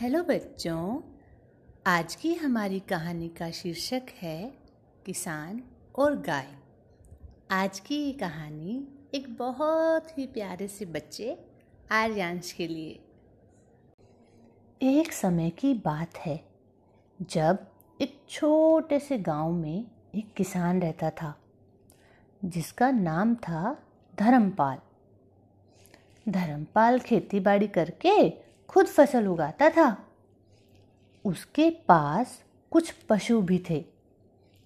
Hello बच्चों, आज की हमारी कहानी का शीर्षक है किसान और गाय। आज की ये कहानी एक बहुत ही प्यारे से बच्चे आर्यांश के लिए। एक समय की बात है, जब एक छोटे से गाँव में एक किसान रहता था, जिसका नाम था धर्मपाल। धर्मपाल खेती बाड़ी करके खुद फ़सल उगाता था। उसके पास कुछ पशु भी थे,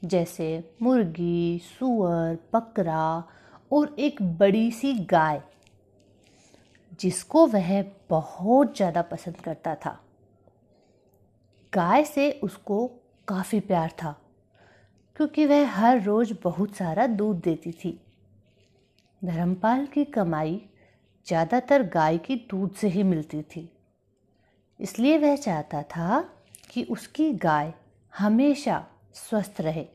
जैसे मुर्गी, सुअर, बकरा और एक बड़ी सी गाय, जिसको वह बहुत ज़्यादा पसंद करता था। गाय से उसको काफ़ी प्यार था, क्योंकि वह हर रोज़ बहुत सारा दूध देती थी। धर्मपाल की कमाई ज़्यादातर गाय की दूध से ही मिलती थी। इसलिए वह चाहता था कि उसकी गाय हमेशा स्वस्थ रहे।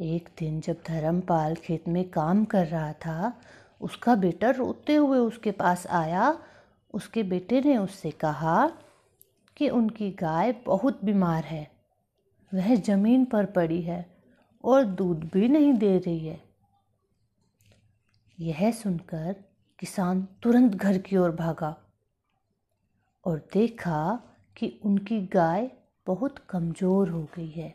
एक दिन जब धर्मपाल खेत में काम कर रहा था, उसका बेटा रोते हुए उसके पास आया। उसके बेटे ने उससे कहा कि उनकी गाय बहुत बीमार है, वह ज़मीन पर पड़ी है और दूध भी नहीं दे रही है। यह सुनकर किसान तुरंत घर की ओर भागा। और देखा कि उनकी गाय बहुत कमज़ोर हो गई है।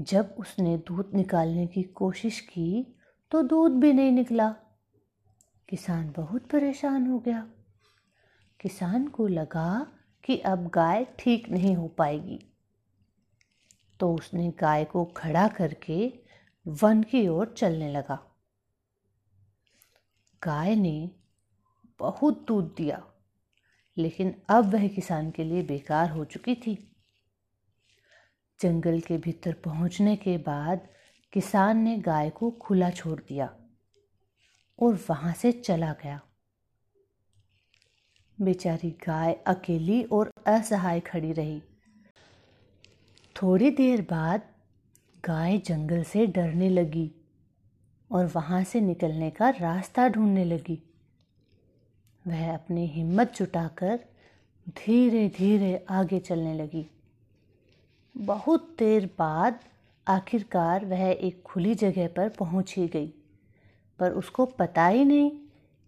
जब उसने दूध निकालने की कोशिश की तो दूध भी नहीं निकला। किसान बहुत परेशान हो गया। किसान को लगा कि अब गाय ठीक नहीं हो पाएगी। तो उसने गाय को खड़ा करके वन की ओर चलने लगा। गाय ने बहुत दूध दिया। लेकिन अब वह किसान के लिए बेकार हो चुकी थी। जंगल के भीतर पहुँचने के बाद किसान ने गाय को खुला छोड़ दिया और वहाँ से चला गया। बेचारी गाय अकेली और असहाय खड़ी रही। थोड़ी देर बाद गाय जंगल से डरने लगी और वहाँ से निकलने का रास्ता ढूँढने लगी। वह अपनी हिम्मत जुटाकर धीरे धीरे आगे चलने लगी। बहुत देर बाद आखिरकार वह एक खुली जगह पर पहुँच ही गई, पर उसको पता ही नहीं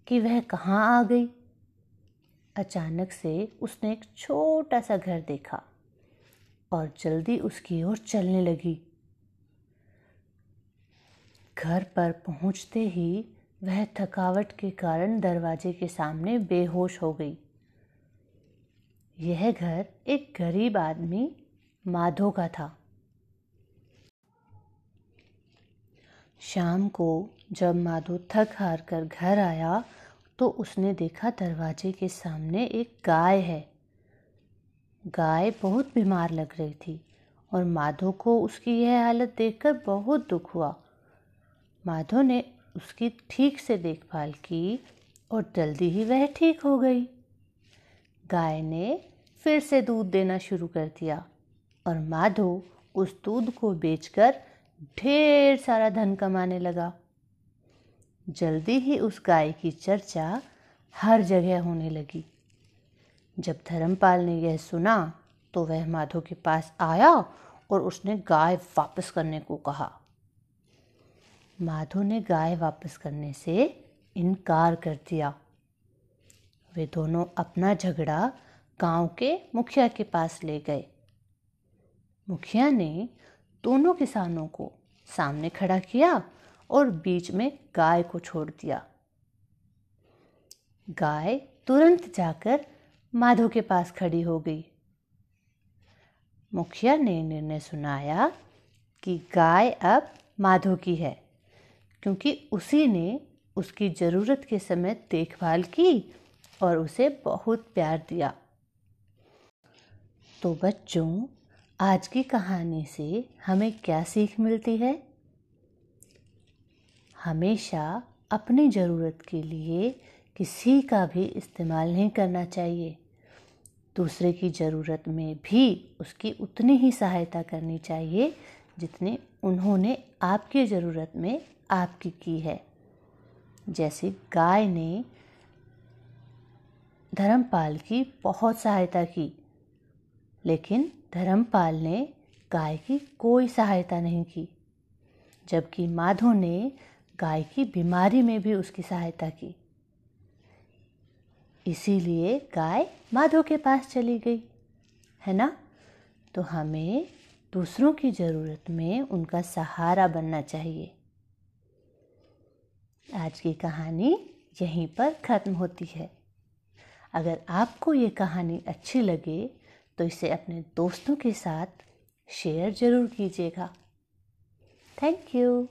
कि वह कहाँ आ गई। अचानक से उसने एक छोटा सा घर देखा और जल्दी उसकी ओर चलने लगी। घर पर पहुँचते ही वह थकावट के कारण दरवाजे के सामने बेहोश हो गई। यह घर एक गरीब आदमी, माधो का था। शाम को जब माधो थक हार कर घर आया तो उसने देखा दरवाजे के सामने एक गाय है। गाय बहुत बीमार लग रही थी और माधो को उसकी यह हालत देखकर बहुत दुख हुआ। माधो ने उसकी ठीक से देखभाल की और जल्दी ही वह ठीक हो गई। गाय ने फिर से दूध देना शुरू कर दिया और माधो उस दूध को बेचकर ढेर सारा धन कमाने लगा। जल्दी ही उस गाय की चर्चा हर जगह होने लगी। जब धर्मपाल ने यह सुना तो वह माधो के पास आया और उसने गाय वापस करने को कहा। माधो ने गाय वापस करने से इनकार कर दिया। वे दोनों अपना झगड़ा गाँव के मुखिया के पास ले गए। मुखिया ने दोनों किसानों को सामने खड़ा किया और बीच में गाय को छोड़ दिया। गाय तुरंत जाकर माधो के पास खड़ी हो गई। मुखिया ने निर्णय सुनाया कि गाय अब माधो की है। क्योंकि उसी ने उसकी ज़रूरत के समय देखभाल की और उसे बहुत प्यार दिया। तो बच्चों, आज की कहानी से हमें क्या सीख मिलती है? हमेशा अपनी ज़रूरत के लिए किसी का भी इस्तेमाल नहीं करना चाहिए। दूसरे की ज़रूरत में भी उसकी उतनी ही सहायता करनी चाहिए जितनी उन्होंने आपकी ज़रूरत में आपकी की है। जैसे गाय ने धर्मपाल की बहुत सहायता की, लेकिन धर्मपाल ने गाय की कोई सहायता नहीं की, जबकि माधो ने गाय की बीमारी में भी उसकी सहायता की। इसीलिए गाय माधो के पास चली गई, है ना? तो हमें दूसरों की ज़रूरत में उनका सहारा बनना चाहिए। आज की कहानी यहीं पर ख़त्म होती है। अगर आपको ये कहानी अच्छी लगे तो इसे अपने दोस्तों के साथ शेयर ज़रूर कीजिएगा। Thank you